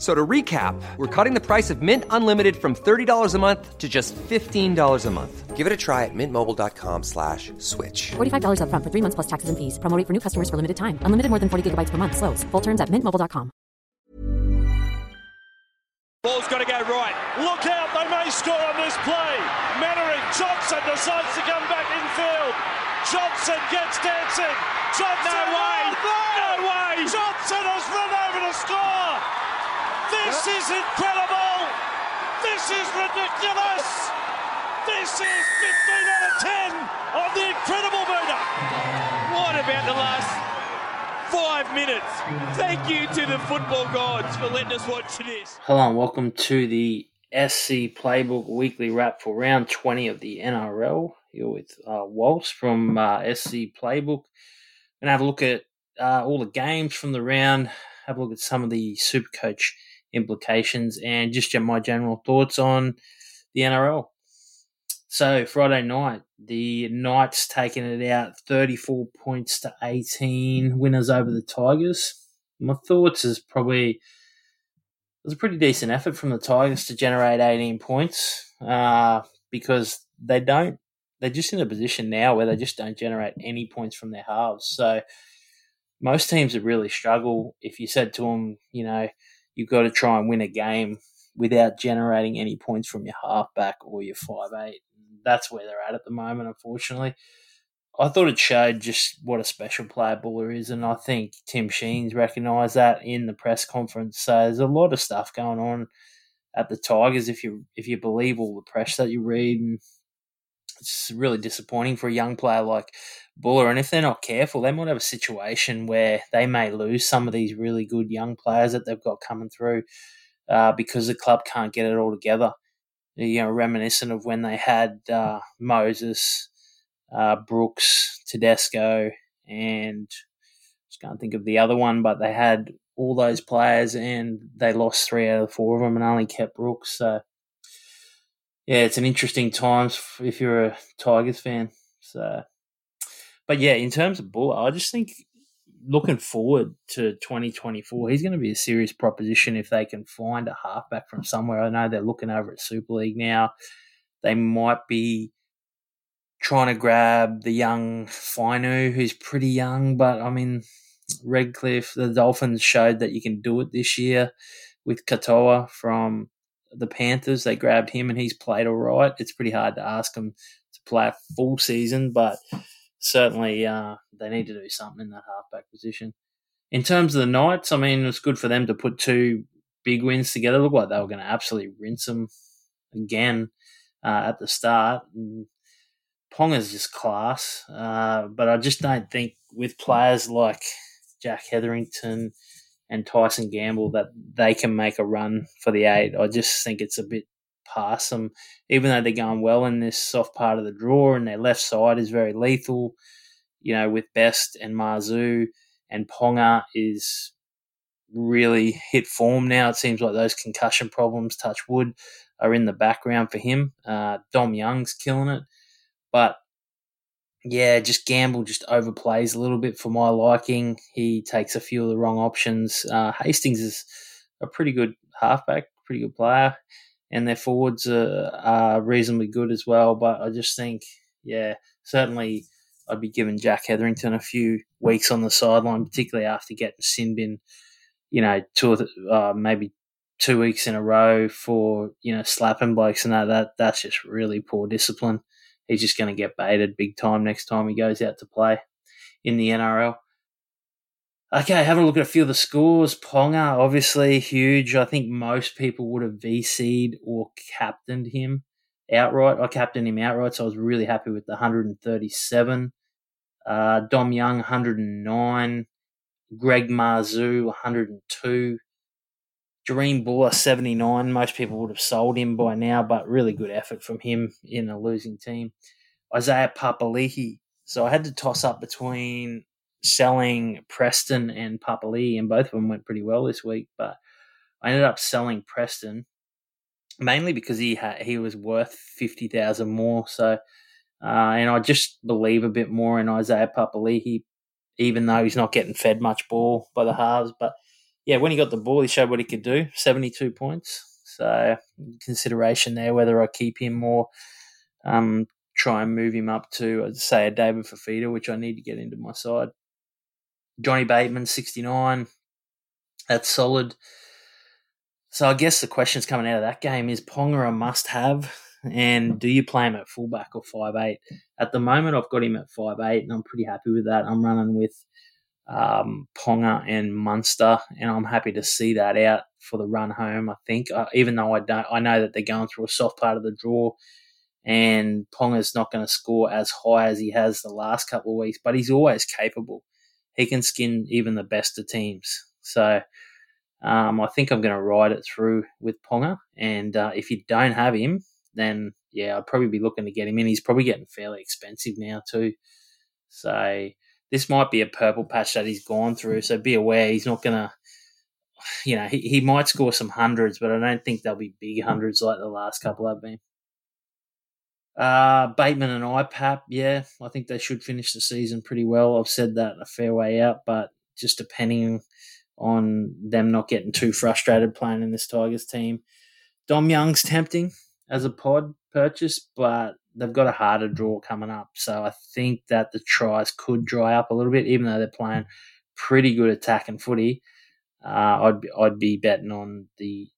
So to recap, we're cutting the price of Mint Unlimited from $30 a month to just $15 a month. Give it a try at mintmobile.com slash switch. $45 upfront for three months plus taxes and fees. Promoting for new customers for limited time. Unlimited more than 40 gigabytes per month. Slows. Full terms at mintmobile.com. Ball's got to go right. Look out, they may score on this play. Mannering, Johnson decides to come back in field. Johnson gets dancing. Johnson, no way, no way. Johnson has run over to score. This is incredible. This is ridiculous. This is 15 out of 10 on the incredible meter. What about the last five minutes? Thank you to the football gods for letting us watch this. Hello and welcome to the SC Playbook Weekly Wrap for round 20 of the NRL. Here with uh, Walsh from uh, SC Playbook. And have a look at uh, all the games from the round, have a look at some of the Supercoach implications, and just my general thoughts on the NRL. So Friday night, the Knights taking it out 34 points to 18, winners over the Tigers. My thoughts is probably it was a pretty decent effort from the Tigers to generate 18 points uh, because they don't, they're just in a position now where they just don't generate any points from their halves. So most teams would really struggle if you said to them, you know, you've got to try and win a game without generating any points from your halfback or your five eight. That's where they're at at the moment, unfortunately. I thought it showed just what a special player Bula is, and I think Tim Sheens recognised that in the press conference. So there's a lot of stuff going on at the Tigers if you if you believe all the press that you read, and it's really disappointing for a young player like Bula. And if they're not careful, they might have a situation where they may lose some of these really good young players that they've got coming through uh, because the club can't get it all together. You know, reminiscent of when they had uh, Moses, uh, Brooks, Tedesco, and I just can't think of the other one, but they had all those players and they lost three out of four of them and only kept Brooks. So, yeah, it's an interesting times if you're a Tigers fan. So, but yeah, in terms of Bula, I just think looking forward to 2024, he's going to be a serious proposition if they can find a halfback from somewhere. I know they're looking over at Super League now. They might be trying to grab the young Finu, who's pretty young, but I mean, Redcliffe, the Dolphins showed that you can do it this year with Katoa from the Panthers. They grabbed him and he's played all right. It's pretty hard to ask him to play a full season, but certainly uh, they need to do something in that halfback position. In terms of the Knights, I mean, it's good for them to put two big wins together. Look like they were going to absolutely rinse them again uh, at the start. And Ponga's just class, uh, but I just don't think with players like Jack Hetherington and Tyson Gamble that they can make a run for the eight. I just think it's a bit past them, even though they're going well in this soft part of the draw and their left side is very lethal. You know, with Best and Marzhew and Ponga is really hit form now. It seems like those concussion problems, touch wood, are in the background for him. Uh, Dom Young's killing it. But yeah, just Gamble just overplays a little bit for my liking. He takes a few of the wrong options. Uh, Hastings is a pretty good halfback, pretty good player, and their forwards are, are, reasonably good as well. But I just think, yeah, certainly I'd be giving Jack Hetherington a few weeks on the sideline, particularly after getting Sinbin, you know, two uh, maybe two weeks in a row for you know slapping blokes and that. That that's just really poor discipline he's just going to get baited big time next time he goes out to play in the NRL. Okay, having a look at a few of the scores. Ponga, obviously huge. I think most people would have VC'd or captained him outright. I captained him outright, so I was really happy with the 137. Uh, Dom Young, 109. Greg Marzhew, 102. Jahream Bula, 79. Most people would have sold him by now, but really good effort from him in a losing team. Isaiah Papali'i. So I had to toss up between selling Preston and Papali'i, and both of them went pretty well this week, but I ended up selling Preston mainly because he had, he was worth 50,000 more. So, uh, and I just believe a bit more in Isaiah Papali'i, even though he's not getting fed much ball by the halves. But yeah, when he got the ball, he showed what he could do 72 points. So, consideration there whether I keep him or um, try and move him up to, say, a David Fifita, which I need to get into my side. Johnny Bateman, 69. That's solid. So I guess the questions coming out of that game is Ponga a must have? And do you play him at fullback or five eight? At the moment, I've got him at five eight, and I'm pretty happy with that. I'm running with um, Ponga and Munster, and I'm happy to see that out for the run home. I think, uh, even though I don't, I know that they're going through a soft part of the draw, and Ponga's not going to score as high as he has the last couple of weeks, but he's always capable. He can skin even the best of teams. So um, I think I'm going to ride it through with Ponga. And uh, if you don't have him, then yeah, I'd probably be looking to get him in. He's probably getting fairly expensive now too. So this might be a purple patch that he's gone through. So be aware he's not going to, you know, he, he might score some hundreds, but I don't think they'll be big hundreds like the last couple have been. Uh, Bateman and IPAP, yeah, I think they should finish the season pretty well. I've said that a fair way out, but just depending on them not getting too frustrated playing in this Tigers team. Dom Young's tempting as a pod purchase, but they've got a harder draw coming up. So I think that the tries could dry up a little bit, even though they're playing pretty good attack and footy. Uh, I'd be, I'd be betting on the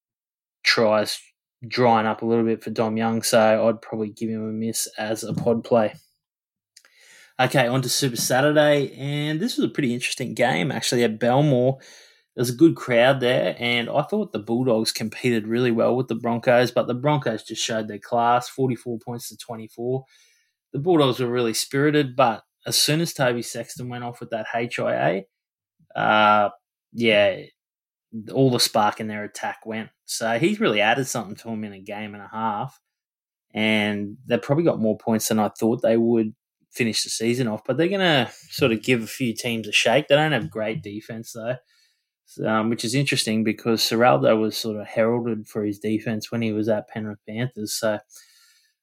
tries drying up a little bit for Dom Young, so I'd probably give him a miss as a pod play. Okay, on to Super Saturday, and this was a pretty interesting game actually at Belmore. There's a good crowd there, and I thought the Bulldogs competed really well with the Broncos, but the Broncos just showed their class 44 points to 24. The Bulldogs were really spirited, but as soon as Toby Sexton went off with that HIA, uh, yeah, all the spark in their attack went. So he's really added something to them in a game and a half. And they've probably got more points than I thought they would finish the season off. But they're going to sort of give a few teams a shake. They don't have great defense, though um, which is interesting because Ciraldo was sort of heralded for his defense when he was at Penrith Panthers. So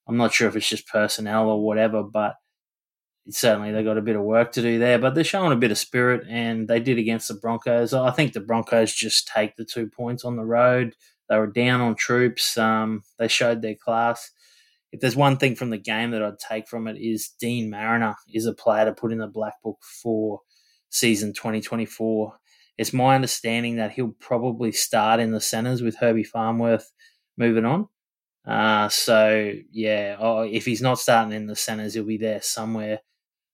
I'm not sure if it's just personnel or whatever, but certainly they got a bit of work to do there. But they're showing a bit of spirit, and they did against the Broncos. I think the Broncos just take the two points on the road. They were down on troops. Um, they showed their class. If there's one thing from the game that I'd take from it is Dean Mariner is a player to put in the black book for season 2024 it's my understanding that he'll probably start in the centres with Herbie Farnworth moving on. Uh, so yeah, oh, if he's not starting in the centres, he'll be there somewhere.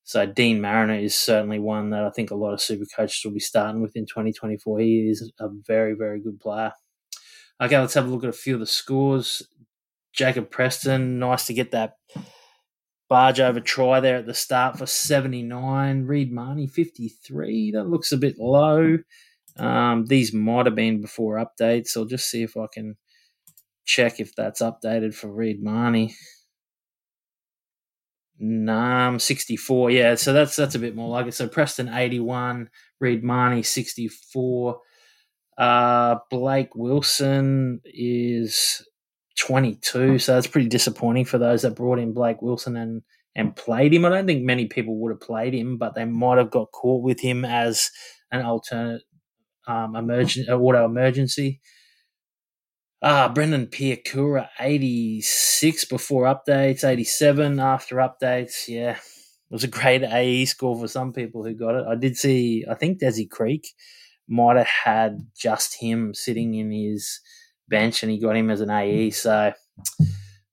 So Dean Mariner is certainly one that I think a lot of super coaches will be starting with in 2024. He is a very, very good player. Okay, let's have a look at a few of the scores. Jacob Preston, nice to get that barge over try there at the start for 79. Reed Mahoney, 53. That looks a bit low. Um, these might have been before updates. I'll just see if I can check if that's updated for Reed Mahoney. Nam 64. Yeah, so that's that's a bit more like it. So Preston 81, Reed Mahoney 64. Uh, Blake Wilson is 22. So that's pretty disappointing for those that brought in Blake Wilson and and played him. I don't think many people would have played him, but they might have got caught with him as an alternate um, uh, auto emergency. Ah, Brendan Piakura, 86 before updates, 87 after updates. Yeah, it was a great AE score for some people who got it. I did see, I think Desi Creek might have had just him sitting in his bench and he got him as an AE. So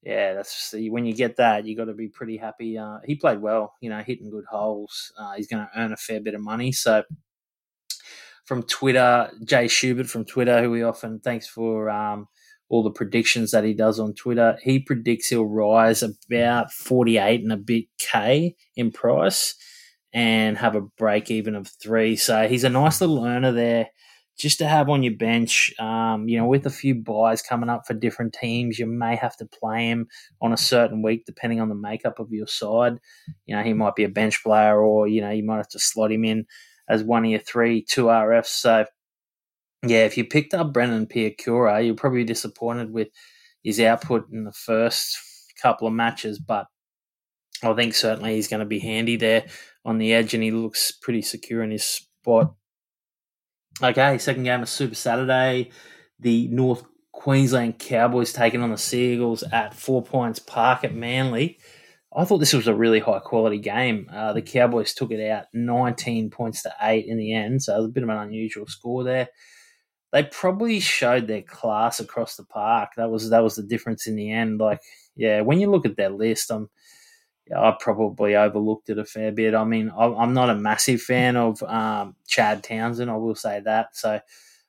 yeah, that's when you get that, you got to be pretty happy. Uh, he played well, you know, hitting good holes. Uh, he's going to earn a fair bit of money. So from Twitter, Jay Schubert from Twitter, who we often thanks for um, all the predictions that he does on Twitter. He predicts he'll rise about 48 and a bit K in price and have a break even of three. So he's a nice little earner there just to have on your bench. Um, you know, with a few buys coming up for different teams, you may have to play him on a certain week depending on the makeup of your side. You know, he might be a bench player or, you know, you might have to slot him in as one of your three, two RFs. So yeah, if you picked up Brendan Piakura, you're probably disappointed with his output in the first couple of matches, but I think certainly he's going to be handy there on the edge, and he looks pretty secure in his spot. Okay, second game of Super Saturday, the North Queensland Cowboys taking on the Sea Eagles at Four Pines Park at Manly. I thought this was a really high quality game. Uh, the Cowboys took it out 19 points to 8 in the end, so it was a bit of an unusual score there they probably showed their class across the park. That was that was the difference in the end. Like, yeah, when you look at their list, I'm yeah, I probably overlooked it a fair bit. I mean, I'm not a massive fan of um, Chad Townsend. I will say that. So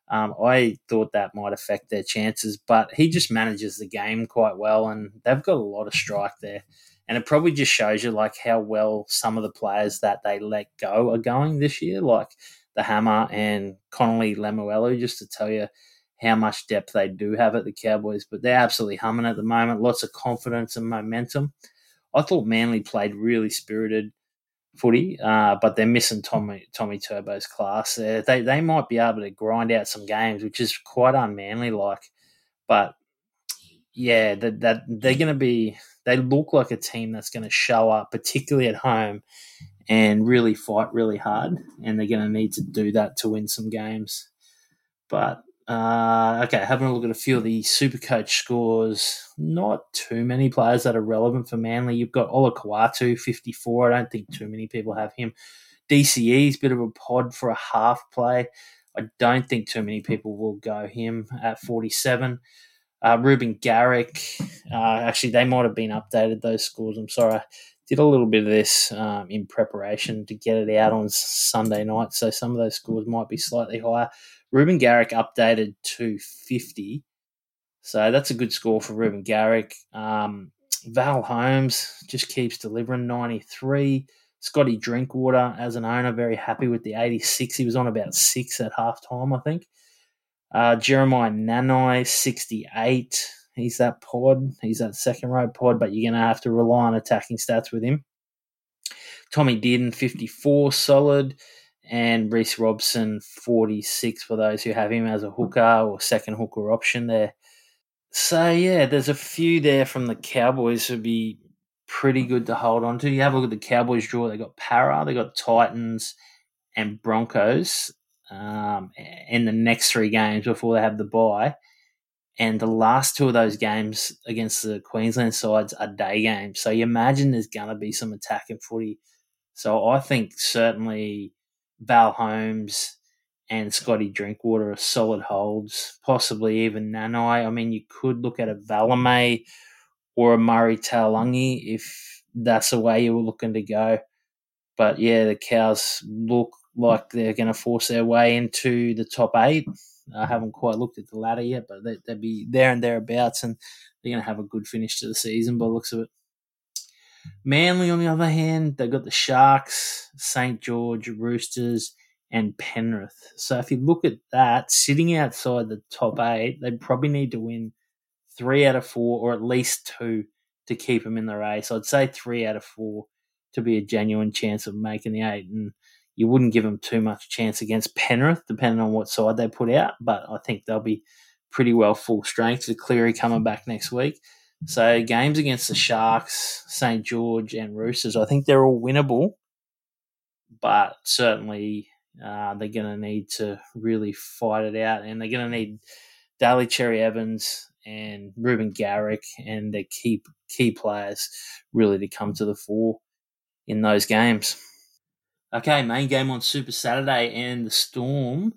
um, I thought that might affect their chances, but he just manages the game quite well, and they've got a lot of strike there. And it probably just shows you like how well some of the players that they let go are going this year. Like the Hammer and Connolly Lemuelu, just to tell you how much depth they do have at the Cowboys. But they're absolutely humming at the moment. Lots of confidence and momentum. I thought Manly played really spirited footy, uh, but they're missing Tommy Tommy Turbo's class. Uh, they they might be able to grind out some games, which is quite unmanly like. But yeah, that that they're going to be. They look like a team that's going to show up, particularly at home, and really fight really hard. And they're going to need to do that to win some games. But uh, okay, having a look at a few of the super coach scores. Not too many players that are relevant for Manly. You've got Olakau'atu, 54. I don't think too many people have him. DCE's bit of a pod for a half play. I don't think too many people will go him at 47. Uh, Reuben Garrick, uh, actually, they might have been updated, those scores. I'm sorry did a little bit of this um, in preparation to get it out on Sunday night, so some of those scores might be slightly higher. Reuben Garrick updated to 50, so that's a good score for Reuben Garrick. Um, Val Holmes just keeps delivering 93. Scotty Drinkwater, as an owner, very happy with the 86. He was on about six at halftime, I think. Uh, Jeremiah Nanai, 68 he's that pod. He's that second row pod, but you're going to have to rely on attacking stats with him. Tommy Dearden, 54, solid. And Reece Robson, 46 for those who have him as a hooker or second hooker option there. So, yeah, there's a few there from the Cowboys who'd be pretty good to hold on to. You have a look at the Cowboys draw. They got Parra, they got Titans and Broncos um, in the next three games before they have the bye. And the last two of those games against the Queensland sides are day games. So you imagine there's going to be some attacking footy. So I think certainly Val Holmes and Scotty Drinkwater are solid holds, possibly even Nanai. I mean, you could look at a Valemei or a Murray Taulagi if that's the way you were looking to go. But yeah, the Cows look like they're going to force their way into the top eight. I haven't quite looked at the ladder yet, but they, would be there and thereabouts, and they're going to have a good finish to the season by the looks of it. Manly, on the other hand, they've got the Sharks, St. George, Roosters, and Penrith. So if you look at that, sitting outside the top eight, they probably need to win three out of four, or at least two, to keep them in the race. I'd say three out of four to be a genuine chance of making the eight. And you wouldn't give them too much chance against Penrith, depending on what side they put out. But I think they'll be pretty well full strength with Cleary coming back next week. So games against the Sharks, St George, and Roosters, I think they're all winnable. But certainly uh, they're going to need to really fight it out, and they're going to need Daly Cherry Evans and Reuben Garrick and their key key players really to come to the fore in those games. Okay, main game on Super Saturday, and the Storm.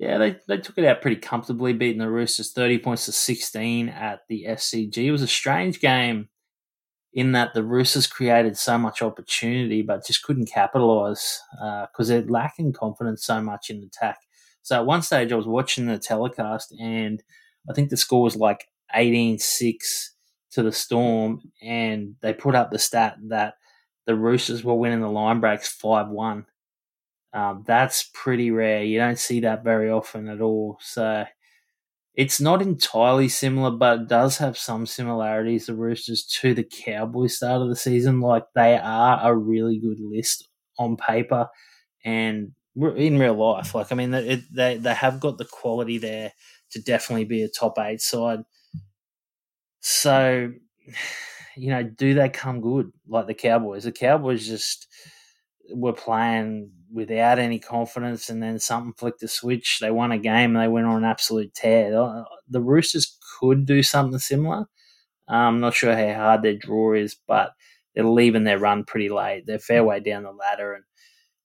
Yeah, they, they took it out pretty comfortably, beating the Roosters 30 points to 16 at the SCG. It was a strange game in that the Roosters created so much opportunity but just couldn't capitalise because uh, they're lacking confidence so much in attack. So at one stage, I was watching the telecast, and I think the score was like 18 6 to the Storm, and they put up the stat that the Roosters were winning the line breaks 5 1. Um, that's pretty rare. You don't see that very often at all. So it's not entirely similar, but it does have some similarities, the Roosters, to the Cowboys start of the season. Like they are a really good list on paper and in real life. Like, I mean, it, they, they have got the quality there to definitely be a top eight side. So, you know, do they come good like the Cowboys? The Cowboys just were playing without any confidence, and then something flicked a switch. They won a game, and they went on an absolute tear. The Roosters could do something similar. I'm not sure how hard their draw is, but they're leaving their run pretty late. They're fair way down the ladder, and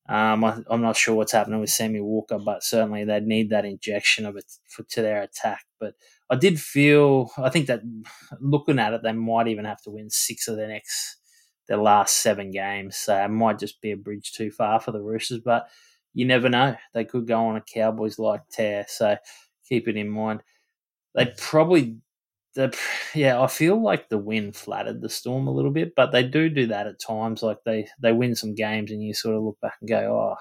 um, I, am not sure what's happening with Sammy Walker, but certainly they'd need that injection of it for, to their attack. But I did feel, I think that looking at it, they might even have to win six of their next their last seven games. So it might just be a bridge too far for the Roosters, but you never know. They could go on a Cowboys like tear. So keep it in mind. They probably, the yeah, I feel like the win flattered the Storm a little bit, but they do do that at times. Like they, they win some games and you sort of look back and go, oh,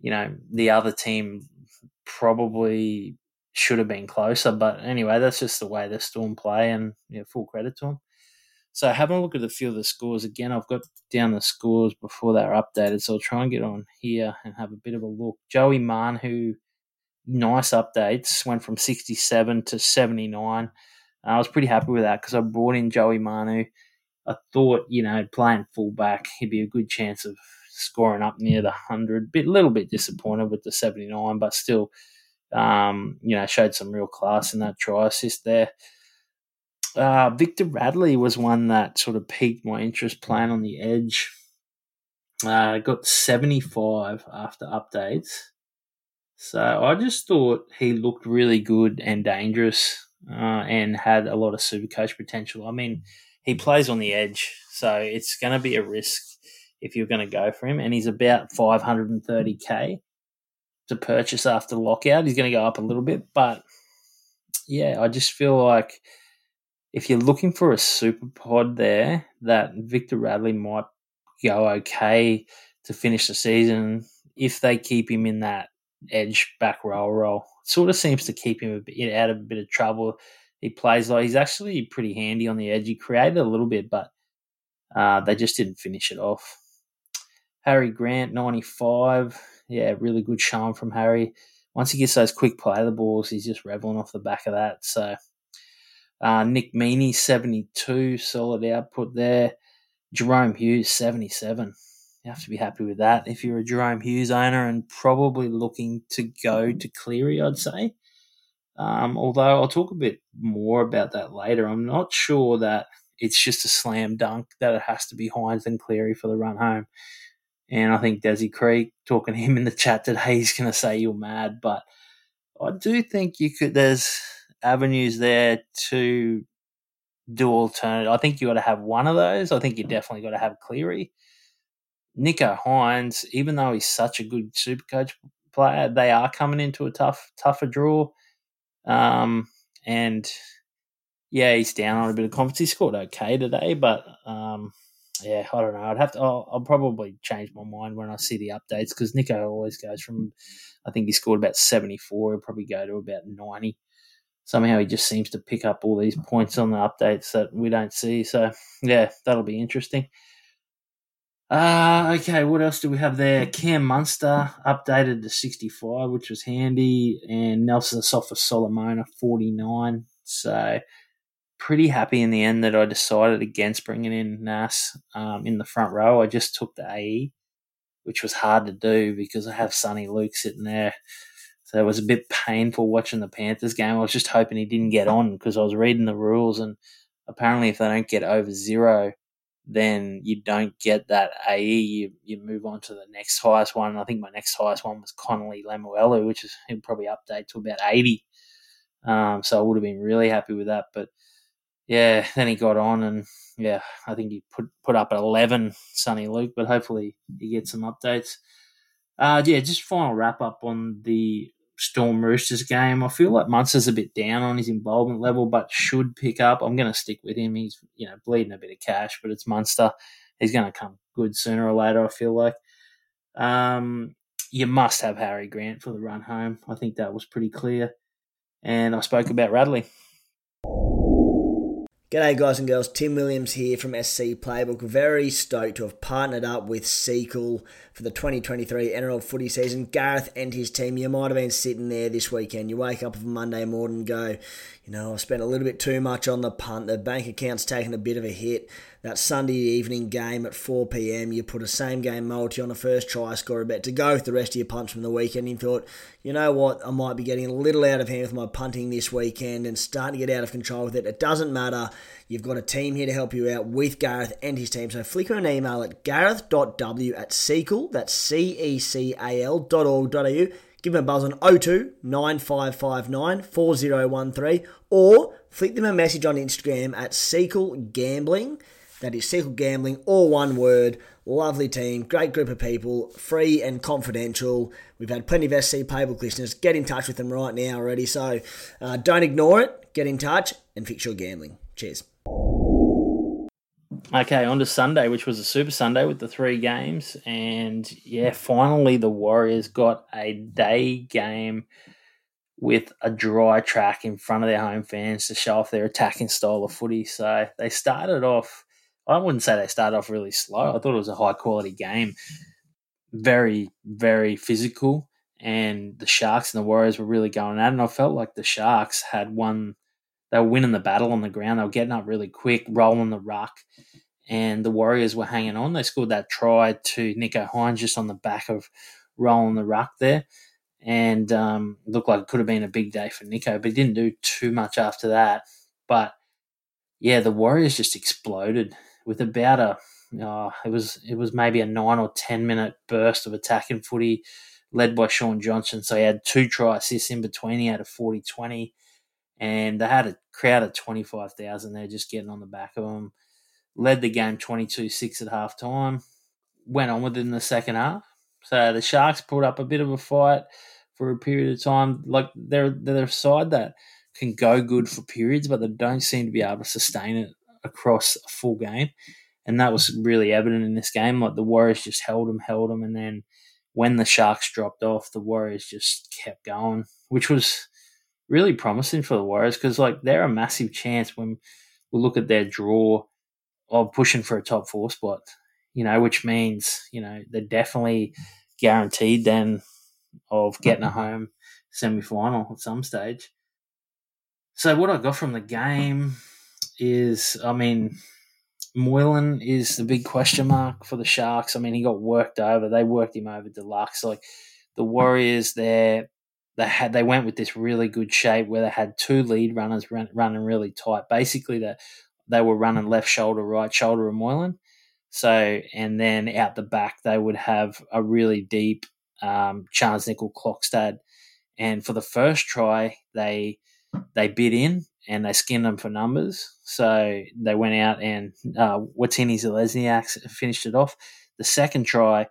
you know, the other team probably should have been closer. But anyway, that's just the way the Storm play, and full credit to them. So having a look at a few of the scores again, I've got down the scores before they're updated, so I'll try and get on here and have a bit of a look. Joey Mann, who nice updates, went from 67 to 79. I was pretty happy with that because I brought in Joey Manu. I thought, you know, playing fullback, he'd be a good chance of scoring up near the 100. Bit, little bit disappointed with the 79, but still, um, you know, showed some real class in that try assist there. Uh, Victor Radley was one that sort of piqued my interest playing on the edge. Uh, got 75 after updates. So I just thought he looked really good and dangerous uh, and had a lot of super coach potential. I mean, he plays on the edge, so it's going to be a risk if you're going to go for him. And he's about 530k to purchase after lockout. He's going to go up a little bit, but yeah, I just feel like if you're looking for a super pod there, that Victor Radley might go okay to finish the season if they keep him in that edge back row role. It sort of seems to keep him a bit, out of a bit of trouble. He plays like he's actually pretty handy on the edge. He created a little bit, but uh, they just didn't finish it off. Harry Grant, 95. Yeah, really good showing from Harry. Once he gets those quick play the balls, he's just reveling off the back of that. So uh, Nick Meaney, 72, solid output there. Jahrome Hughes, 77. You have to be happy with that if you're a Jahrome Hughes owner and probably looking to go to Cleary, I'd say. Um, although I'll talk a bit more about that later. I'm not sure that it's just a slam dunk that it has to be Hynes and Cleary for the run home. And I think Desi Creek, talking to him in the chat today, he's going to say you're mad. But I do think you could, there's avenues there to do alternative. I think you got to have one of those. I think you definitely got to have Cleary. Nicho Hynes, even though he's such a good super coach player, they are coming into a tough, tougher draw. Um, and yeah, he's down on a bit of confidence. He scored okay today, but um, yeah, I don't know. I'd have to. I'll, I'll, probably change my mind when I see the updates because Nicho always goes from. I think he scored about seventy four. He'll probably go to about ninety somehow he just seems to pick up all these points on the updates that we don't see. So yeah, that'll be interesting. Uh, okay, what else do we have there? Cam Munster updated to 65, which was handy, and Nelson Asofa Solomona 49. So pretty happy in the end that I decided against bringing in Nas um, in the front row. I just took the AE, which was hard to do because I have Soni Luke sitting there so it was a bit painful watching the Panthers game. I was just hoping he didn't get on because I was reading the rules, and apparently, if they don't get over zero, then you don't get that AE. You, you move on to the next highest one. I think my next highest one was Connolly Lemuelu, which is he'll probably update to about 80. Um, so I would have been really happy with that. But yeah, then he got on and yeah, I think he put put up 11, Soni Luke, but hopefully he gets some updates. Uh, yeah, just final wrap up on the Storm Roosters game. I feel like Munster's a bit down on his involvement level, but should pick up. I'm going to stick with him. He's you know bleeding a bit of cash, but it's Munster. He's going to come good sooner or later. I feel like. Um, you must have Harry Grant for the run home. I think that was pretty clear. And I spoke about Radley. G'day, guys and girls. Tim Williams here from SC Playbook. Very stoked to have partnered up with Sequel for the 2023 NRL footy season. Gareth and his team, you might have been sitting there this weekend. You wake up on Monday morning and go, you know, I spent a little bit too much on the punt. The bank account's taken a bit of a hit that Sunday evening game at 4 pm. You put a same game multi on a first try scorer bet to go with the rest of your punts from the weekend. You thought, you know what, I might be getting a little out of hand with my punting this weekend and starting to get out of control with it. It doesn't matter. You've got a team here to help you out with Gareth and his team. So flick an email at gareth.w at Secal, that's C E C A L dot org dot au. Give them a buzz on 02 9559 4013 or flick them a message on Instagram at Sequel Gambling. That is Circle Gambling, all one word. Lovely team, great group of people, free and confidential. We've had plenty of SC Playbook listeners. Get in touch with them right now already. So uh, don't ignore it. Get in touch and fix your gambling. Cheers. Okay, on to Sunday, which was a Super Sunday with the three games. And yeah, finally the Warriors got a day game with a dry track in front of their home fans to show off their attacking style of footy. So they started off I wouldn't say they started off really slow. I thought it was a high quality game, very very physical, and the Sharks and the Warriors were really going at it. And I felt like the Sharks had won. They were winning the battle on the ground. They were getting up really quick, rolling the ruck, and the Warriors were hanging on. They scored that try to Nicho Hynes just on the back of rolling the ruck there. And um, looked like it could have been a big day for Nicho, but he didn't do too much after that. But yeah, the Warriors just exploded with about a uh, it was it was maybe a nine or ten minute burst of attacking footy led by Shaun Johnson. So he had two try assists in between. He had a 40-20 and they had a crowd of 25,000 there just getting on the back of them. Led the game 22-6 at half time. Went on with it in the second half. So the Sharks put up a bit of a fight for a period of time. Like they're they're a side that can go good for periods, but they don't seem to be able to sustain it across a full game. And that was really evident in this game. Like the Warriors just held them, held them, and then when the Sharks dropped off, the Warriors just kept going, which was really promising for the Warriors because like they're a massive chance when we look at their draw of pushing for a top four spot. You know, which means you know they're definitely guaranteed then of getting a mm-hmm. home semi final at some stage. So what I got from the game is, I mean, Moylan is the big question mark for the Sharks. I mean, he got worked over. They worked him over deluxe. Like the Warriors, there they had they went with this really good shape where they had two lead runners run, running really tight. Basically, that they were running left shoulder, right shoulder of Moylan. So, and then out the back, they would have a really deep um, Charnze Nicoll-Klokstad. And for the first try, they they bid in and they skinned them for numbers. So they went out and uh, Watene Zelezniak finished it off. The second try,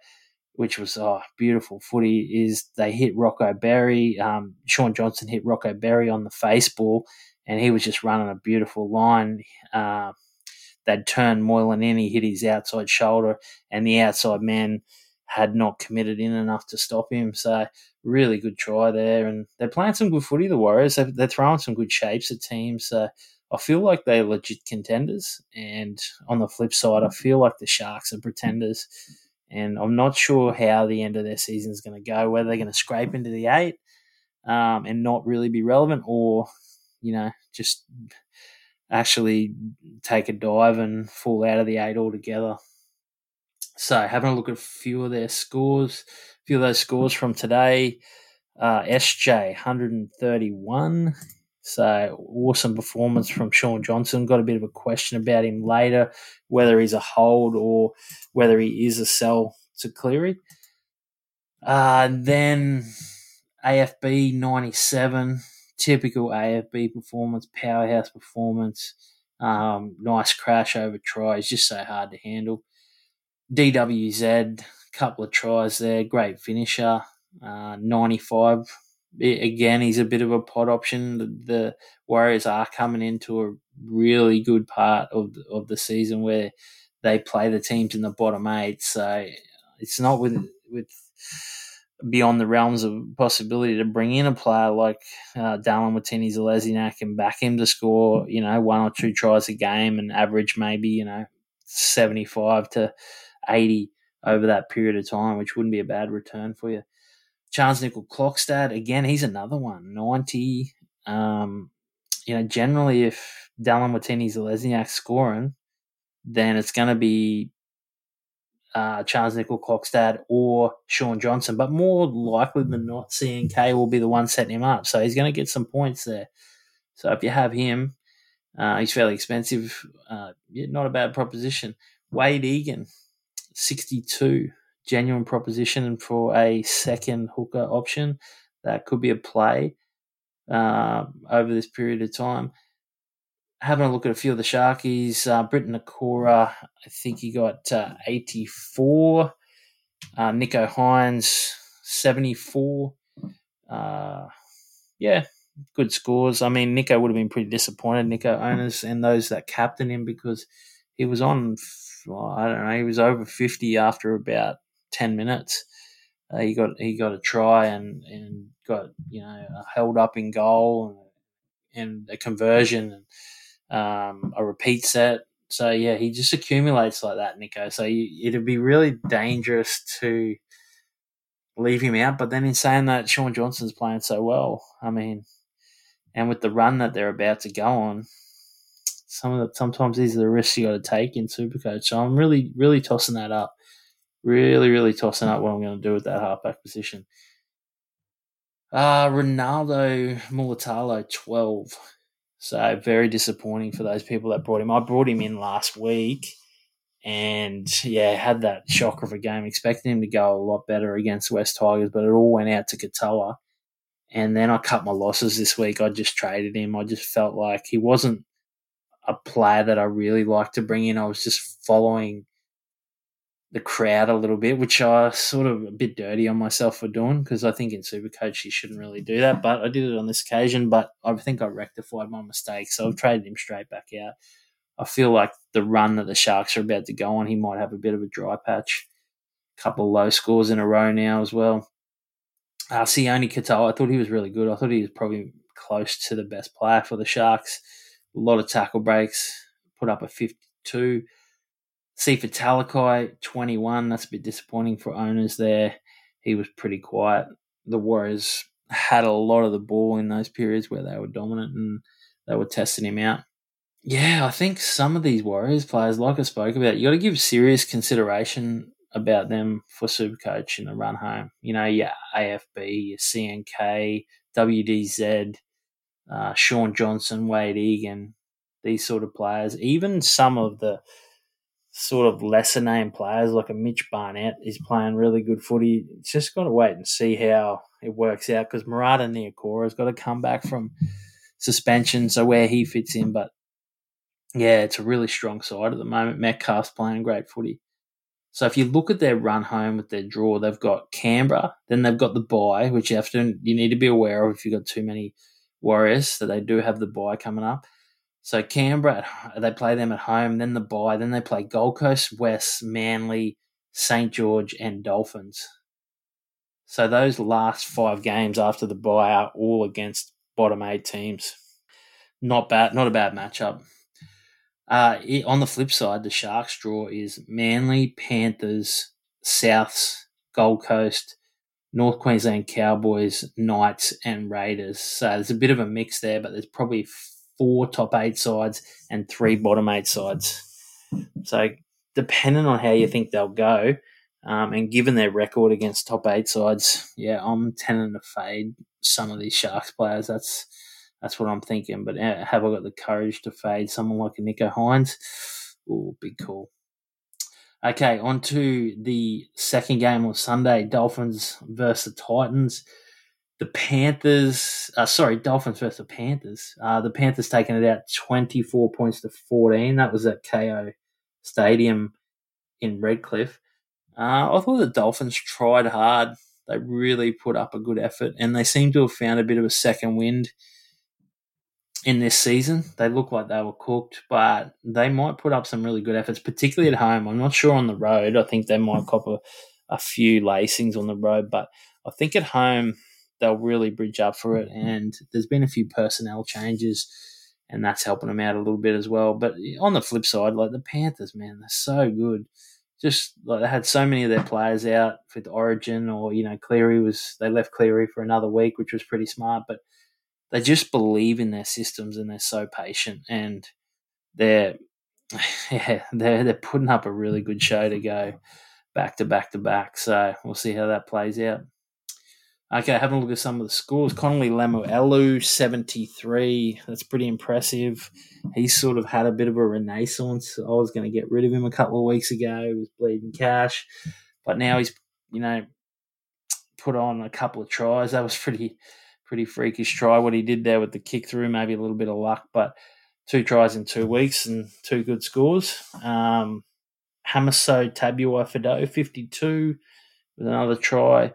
which was oh, beautiful footy, is they hit Rocco Berry. Um, Shaun Johnson hit Rocco Berry on the face ball, and he was just running a beautiful line. Uh, they'd turned Moylan in, he hit his outside shoulder, and the outside man had not committed in enough to stop him. So really good try there, and they're playing some good footy. The Warriors they're, they're throwing some good shapes at teams. So I feel like they're legit contenders, and on the flip side, I feel like the Sharks are pretenders. And I'm not sure how the end of their season is going to go. Whether they're going to scrape into the eight um, and not really be relevant, or you know just actually take a dive and fall out of the eight altogether. So having a look at a few of their scores, a few of those scores from today. Uh, SJ 131. So awesome performance from Shaun Johnson. Got a bit of a question about him later, whether he's a hold or whether he is a sell to Cleary. Uh, then AFB 97, typical AFB performance, powerhouse performance. Um, nice crash over tries, just so hard to handle. DWZ, couple of tries there, great finisher, uh, 95 again, he's a bit of a pod option. The, the Warriors are coming into a really good part of the, of the season where they play the teams in the bottom eight. So it's not with with beyond the realms of possibility to bring in a player like uh, Dallin Watene-Zelezniak and back him to score, you know, one or two tries a game and average maybe, you know, 75 to 80 over that period of time, which wouldn't be a bad return for you. Charnze Nicoll-Klokstad, again, he's another one, 90. Um, you know, generally, if Dallin Watene-Zelezniak's scoring, then it's going to be uh, Charnze Nicoll-Klokstad or Shaun Johnson, but more likely than not, CNK will be the one setting him up. So he's going to get some points there. So if you have him, uh, he's fairly expensive. Uh, not a bad proposition. Wade Egan, 62, genuine proposition for a second hooker option. That could be a play uh, over this period of time having a look at a few of the Sharkies, uh, Nikora, I think he got uh, 84. Uh, Nicho Hynes, 74. Uh, yeah, good scores. I mean, Nicho would have been pretty disappointed, Nicho owners and those that captain him because he was on, well, I don't know, he was over 50 after about 10 minutes. Uh, he got he got a try and, and got you know held up in goal and, and a conversion and um, a repeat set. So yeah, he just accumulates like that, Nicho. So you, it'd be really dangerous to leave him out. But then in saying that, Sean Johnson's playing so well. I mean, and with the run that they're about to go on, some of the, sometimes these are the risks you got to take in Supercoach. So I'm really, really tossing that up. Really, really tossing up what I'm going to do with that halfback position. Uh, Ronaldo Mulitalo, 12. So very disappointing for those people that brought him. I brought him in last week and yeah, had that shocker of a game, expecting him to go a lot better against West Tigers, but it all went out to Katoa. And then I cut my losses this week. I just traded him. I just felt like he wasn't a player that I really liked to bring in. I was just following the crowd a little bit, which I sort of a bit dirty on myself for doing because I think in Supercoach you shouldn't really do that. But I did it on this occasion, but I think I rectified my mistake. So I've traded him straight back out. I feel like the run that the Sharks are about to go on, he might have a bit of a dry patch. A couple low scores in a row now as well. Uh, Sione Katoa, I thought he was really good. I thought he was probably close to the best player for the Sharks. A lot of tackle breaks, put up a 52. Sifa Talakai, 21. That's a bit disappointing for owners there. He was pretty quiet. The Warriors had a lot of the ball in those periods where they were dominant and they were testing him out. Yeah, I think some of these Warriors players, like I spoke about, you got to give serious consideration about them for Supercoach in the run home. You know, your AFB, your CNK, WDZ, uh, Shaun Johnson, Wade Egan, these sort of players. Even some of the sort of lesser name players like a Mitch Barnett is playing really good footy. It's just got to wait and see how it works out because Marata Niukore has got to come back from suspension, so where he fits in. But yeah, it's a really strong side at the moment. Metcalf's playing great footy. So if you look at their run home with their draw, they've got Canberra, then they've got the bye, which you have to you need to be aware of if you've got too many Warriors. that they do have the bye coming up. So Canberra, they play them at home, then the bye, then they play Gold Coast, West, Manly, St George, and Dolphins. So those last five games after the bye are all against bottom eight teams. Not bad, not a bad matchup. Uh, it, on the flip side, the Sharks draw is Manly, Panthers, Souths, Gold Coast, North Queensland Cowboys, Knights, and Raiders. So there's a bit of a mix there, but there's probably four top eight sides and three bottom eight sides. So, depending on how you think they'll go, um, and given their record against top eight sides, yeah, I'm tending to fade some of these Sharks players. That's that's what I'm thinking. But uh, have I got the courage to fade someone like a Nicho Hynes? Oh, big call. Okay, on to the second game on Sunday Dolphins versus the Titans the Panthers, uh, sorry, Dolphins versus the Panthers. Uh, the Panthers taking it out 24 points to 14. That was at Kayo Stadium in Redcliffe. Uh, I thought the Dolphins tried hard They really put up a good effort, and they seem to have found a bit of a second wind in this season. They look like they were cooked, but they might put up some really good efforts, particularly at home. I'm not sure on the road. I think they might cop a, a few lacings on the road, but I think at home they'll really bridge up for it. Mm-hmm. And there's been a few personnel changes, and that's helping them out a little bit as well. But on the flip side, like the Panthers, man, they're so good. Just like they had so many of their players out with Origin, or you know, Cleary was they left Cleary for another week, which was pretty smart. But they just believe in their systems and they're so patient and they're yeah they're they're putting up a really good show to go back to back to back. So we'll see how that plays out. Okay, having a look at some of the scores. Connelly Lemuelu, 73. That's pretty impressive. He's sort of had a bit of a renaissance. I was going to get rid of him a couple of weeks ago. He was bleeding cash. But now he's, you know, put on a couple of tries. That was pretty pretty freakish try what he did there with the kick through, maybe a little bit of luck, but two tries in two weeks and two good scores. Um, Hamiso Tabuai-Fidow, 52 with another try.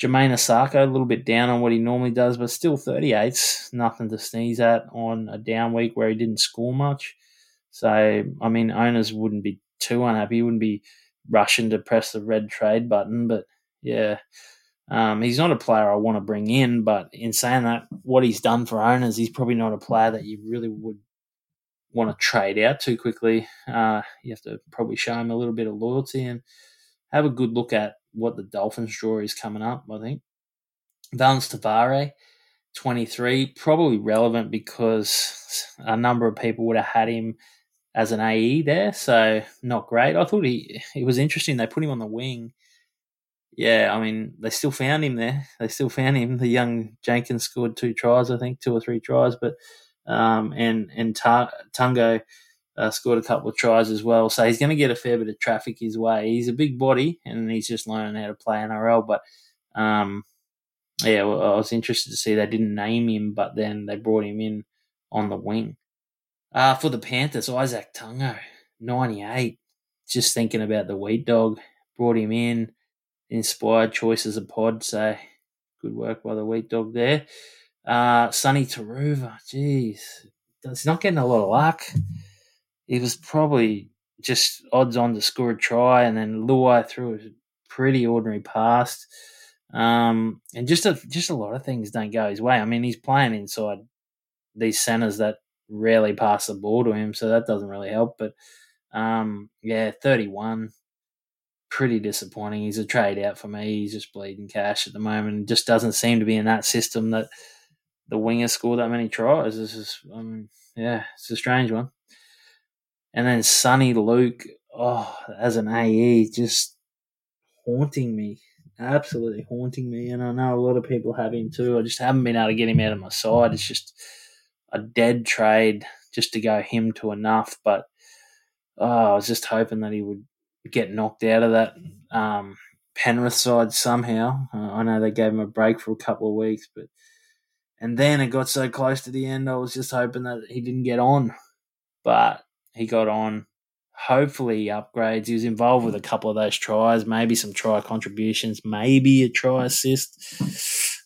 Jamayne Isaako, a little bit down on what he normally does, but still 38's nothing to sneeze at on a down week where he didn't score much. So, I mean, owners wouldn't be too unhappy. He wouldn't be rushing to press the red trade button, but yeah, um, he's not a player I want to bring in, but in saying that, what he's done for owners, he's probably not a player that you really would want to trade out too quickly. Uh, you have to probably show him a little bit of loyalty and have a good look at what the Dolphins draw is coming up, I think. Valynce Te Whare, 23, probably relevant because a number of people would have had him as an AE there, so not great. I thought he it was interesting. They put him on the wing yeah, I mean, they still found him there. They still found him. The young Jenkins scored two tries, I think, two or three tries, but um, and and Tungo uh, scored a couple of tries as well. So he's going to get a fair bit of traffic his way. He's a big body, and he's just learning how to play NRL. But um, yeah, well, I was interested to see they didn't name him, but then they brought him in on the wing. Uh, for the Panthers, Izack Tago, 98. Just thinking about the wheat dog, brought him in inspired choice as a pod. So good work by the Wheat Dog there. Uh, Sunia Turuva, jeez, he's not getting a lot of luck. He was probably just odds on to score a try, and then Luai threw a pretty ordinary pass. Um, and just a just a lot of things don't go his way. I mean, he's playing inside these centers that rarely pass the ball to him, so that doesn't really help. But um, yeah, thirty one pretty disappointing. He's a trade out for me. He's just bleeding cash at the moment. just doesn't seem to be in that system that the wingers score that many tries. This is, um, yeah, it's a strange one. And then Soni Luke, oh, as an AE, just haunting me, absolutely haunting me. And I know a lot of people have him too. I just haven't been able to get him out of my side. It's just a dead trade just to go him to enough. But oh, I was just hoping that he would get knocked out of that um, Penrith side somehow. Uh, I know they gave him a break for a couple of weeks, but and then it got so close to the end, I was just hoping that he didn't get on, but he got on. Hopefully, he upgrades. He was involved with a couple of those tries, maybe some try contributions, maybe a try assist.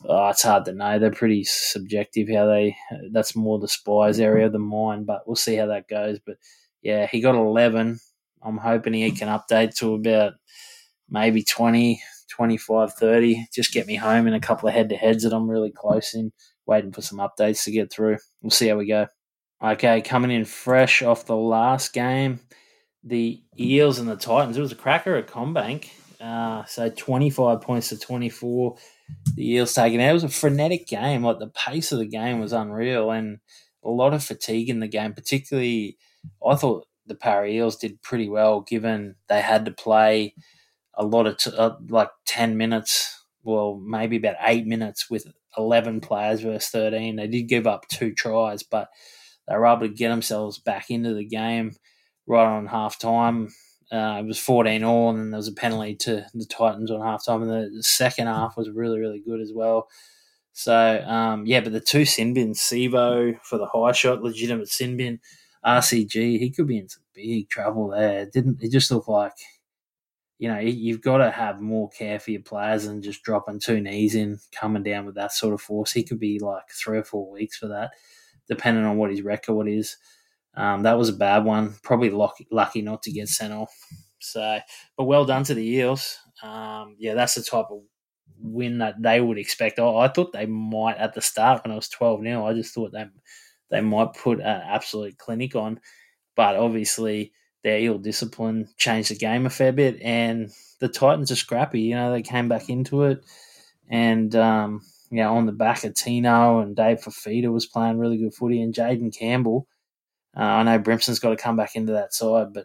Oh, it's hard to know. They're pretty subjective how they. That's more the spies area than mine, but we'll see how that goes. But yeah, he got eleven. I'm hoping he can update to about maybe 20, 25, 30. Just get me home in a couple of head to heads that I'm really close in. Waiting for some updates to get through. We'll see how we go. Okay, coming in fresh off the last game, the Eels and the Titans. It was a cracker at CommBank. Uh, so 25 points to 24. The Eels taking it. It was a frenetic game. Like the pace of the game was unreal and a lot of fatigue in the game, particularly. I thought the Parra Eels did pretty well, given they had to play a lot of t- uh, like ten minutes, well maybe about eight minutes with eleven players versus thirteen. They did give up two tries, but they were able to get themselves back into the game right on half time. Uh, it was 14 all, and then there was a penalty to the Titans on half time. And the, second half was really, really good as well. So, um, yeah, but the two sin bins, Sivo for the high shot, legitimate sin bin, RCG, he could be in some big trouble there. It didn't it just looked like you know, you've got to have more care for your players than just dropping two knees in, coming down with that sort of force. He could be like three or four weeks for that, depending on what his record is. Um, that was a bad one. Probably lucky, lucky not to get sent off. So, but well done to the Eels. Um, yeah, that's the type of win that they would expect. I, I thought they might at the start when I was 12 0. I just thought they, they might put an absolute clinic on. But obviously, their eel discipline changed the game a fair bit. And the Titans are scrappy. You know, they came back into it. And, um, you know, on the back of Tino and Dave Fifita was playing really good footy and Jayden Campbell. Uh, I know Brimson's got to come back into that side, but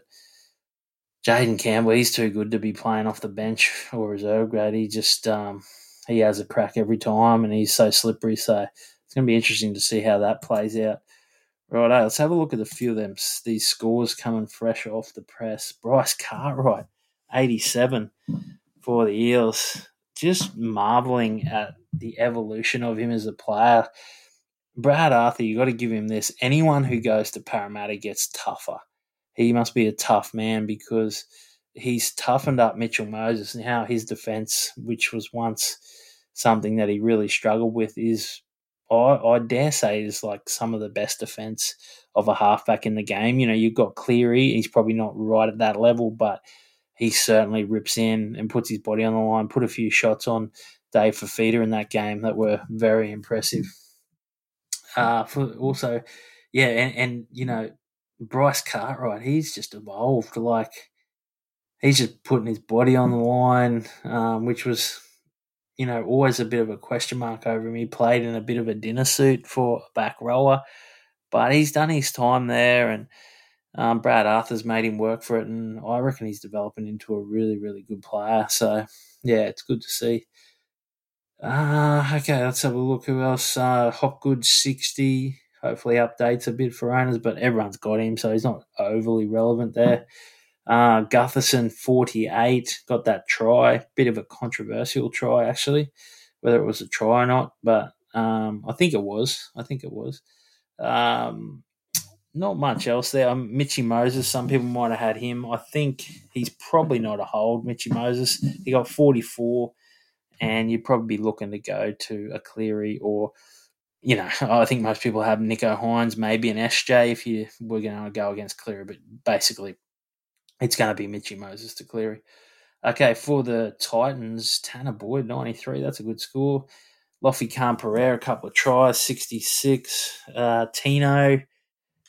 Jayden Campbell, he's too good to be playing off the bench or reserve grade. He just um, he has a crack every time, and he's so slippery. So it's going to be interesting to see how that plays out. Right, let's have a look at a few of them. These scores coming fresh off the press. Bryce Cartwright, 87 for the Eels. Just marveling at the evolution of him as a player. Brad Arthur, you got to give him this. Anyone who goes to Parramatta gets tougher. He must be a tough man because he's toughened up Mitchell Moses. Now his defense, which was once something that he really struggled with, is I, I dare say is like some of the best defense of a halfback in the game. You know, you've got Cleary, he's probably not right at that level, but he certainly rips in and puts his body on the line, put a few shots on Dave Fifita in that game that were very impressive. Uh, for also, yeah, and, and you know, Bryce Cartwright, he's just evolved. Like, he's just putting his body on the line, um, which was you know, always a bit of a question mark over him. He played in a bit of a dinner suit for a back rower, but he's done his time there, and um, Brad Arthur's made him work for it, and I reckon he's developing into a really, really good player. So, yeah, it's good to see. Uh, okay, let's have a look. Who else? Uh, Hopgood 60. Hopefully, updates a bit for owners, but everyone's got him, so he's not overly relevant there. Uh, Gutherson, 48, got that try. Bit of a controversial try, actually, whether it was a try or not, but um, I think it was. I think it was. Um, not much else there. Um, Mitchy Moses, some people might have had him. I think he's probably not a hold, Mitchy Moses. He got 44, and you'd probably be looking to go to a Cleary or, you know, I think most people have Nicho Hynes, maybe an SJ if you were going to go against Cleary, but basically it's going to be Mitchy Moses to Cleary. Okay, for the Titans, Tanner Boyd, 93. That's a good score. Lofi Khan Pereira, a couple of tries, 66. Uh, Tino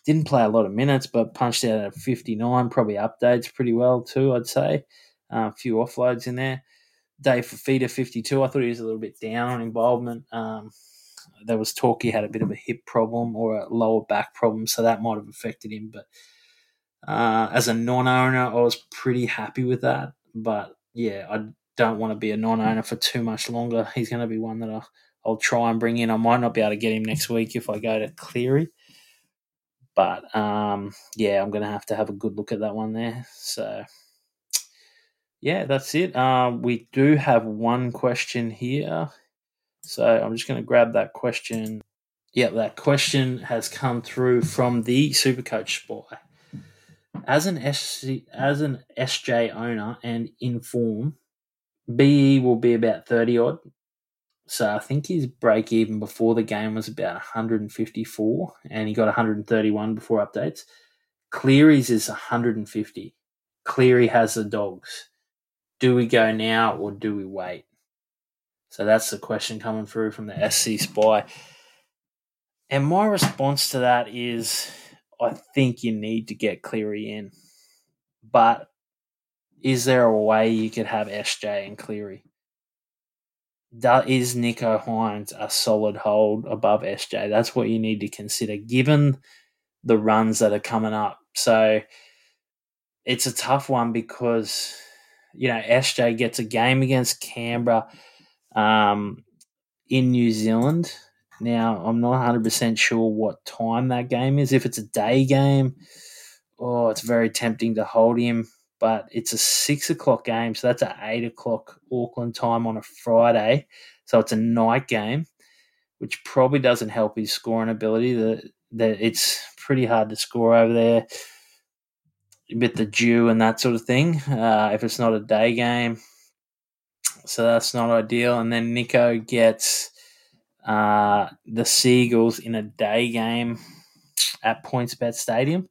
didn't play a lot of minutes, but punched out at 59. Probably updates pretty well, too, I'd say. Uh, a few offloads in there. Dave Fifita, 52. I thought he was a little bit down on involvement. Um, there was talk he had a bit of a hip problem or a lower back problem, so that might have affected him. But uh, as a non-owner, I was pretty happy with that. But yeah, I don't want to be a non-owner for too much longer. He's going to be one that I'll, I'll try and bring in. I might not be able to get him next week if I go to Cleary. But um, yeah, I'm going to have to have a good look at that one there. So yeah, that's it. Um, we do have one question here. So I'm just going to grab that question. Yeah, that question has come through from the Supercoach Spy as an SC, as an SJ owner and in form, BE will be about thirty odd. So I think his break even before the game was about 154, and he got 131 before updates. Cleary's is 150. Cleary has the dogs. Do we go now or do we wait? So that's the question coming through from the SC Spy. And my response to that is I think you need to get Cleary in. But is there a way you could have SJ and Cleary? Is Nicho Hynes a solid hold above SJ? That's what you need to consider, given the runs that are coming up. So it's a tough one because you know SJ gets a game against Canberra um, in New Zealand now, I'm not 100% sure what time that game is. If it's a day game, oh, it's very tempting to hold him. But it's a six o'clock game, so that's at eight o'clock Auckland time on a Friday. So it's a night game, which probably doesn't help his scoring ability. That that it's pretty hard to score over there. with the dew and that sort of thing. Uh, if it's not a day game, so that's not ideal. And then Nicho gets uh, the Sea Eagles in a day game at PointsBet Stadium.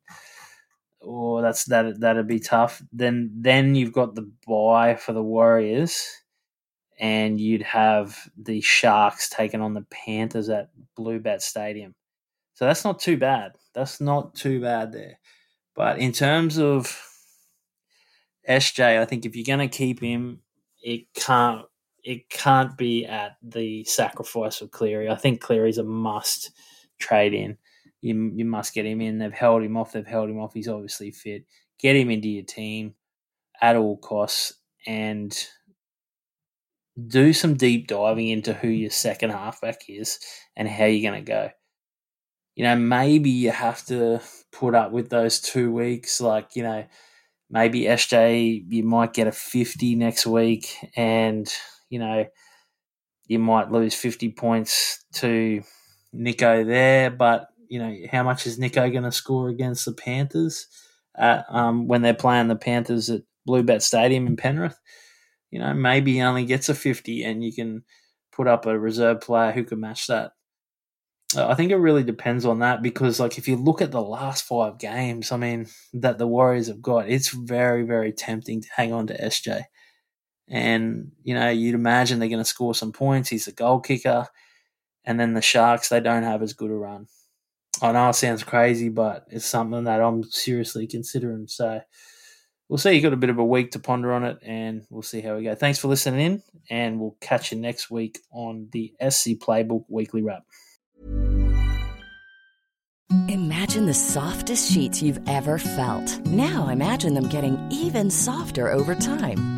Oh, that's that that'd be tough. Then then you've got the buy for the Warriors, and you'd have the Sharks taking on the Panthers at Bluebet Stadium. So that's not too bad. That's not too bad there. But in terms of SJ, I think if you're going to keep him, it can't it can't be at the sacrifice of Cleary. I think Cleary's a must trade in. You you must get him in. They've held him off. They've held him off. He's obviously fit. Get him into your team at all costs and do some deep diving into who your second halfback is and how you're going to go. You know, maybe you have to put up with those two weeks. Like, you know, maybe SJ, you might get a 50 next week and, you know, you might lose 50 points to Nicho there. But, you know, how much is Nicho going to score against the Panthers at, um, when they're playing the Panthers at Bluebet Stadium in Penrith? You know, maybe he only gets a 50 and you can put up a reserve player who can match that. I think it really depends on that because, like, if you look at the last five games, I mean, that the Warriors have got, it's very, very tempting to hang on to SJ. And, you know, you'd imagine they're going to score some points. He's a goal kicker. And then the Sharks, they don't have as good a run. I know it sounds crazy, but it's something that I'm seriously considering. So we'll see. You got a bit of a week to ponder on it, and we'll see how we go. Thanks for listening in, and we'll catch you next week on the SC Playbook Weekly Wrap. Imagine the softest sheets you've ever felt. Now imagine them getting even softer over time.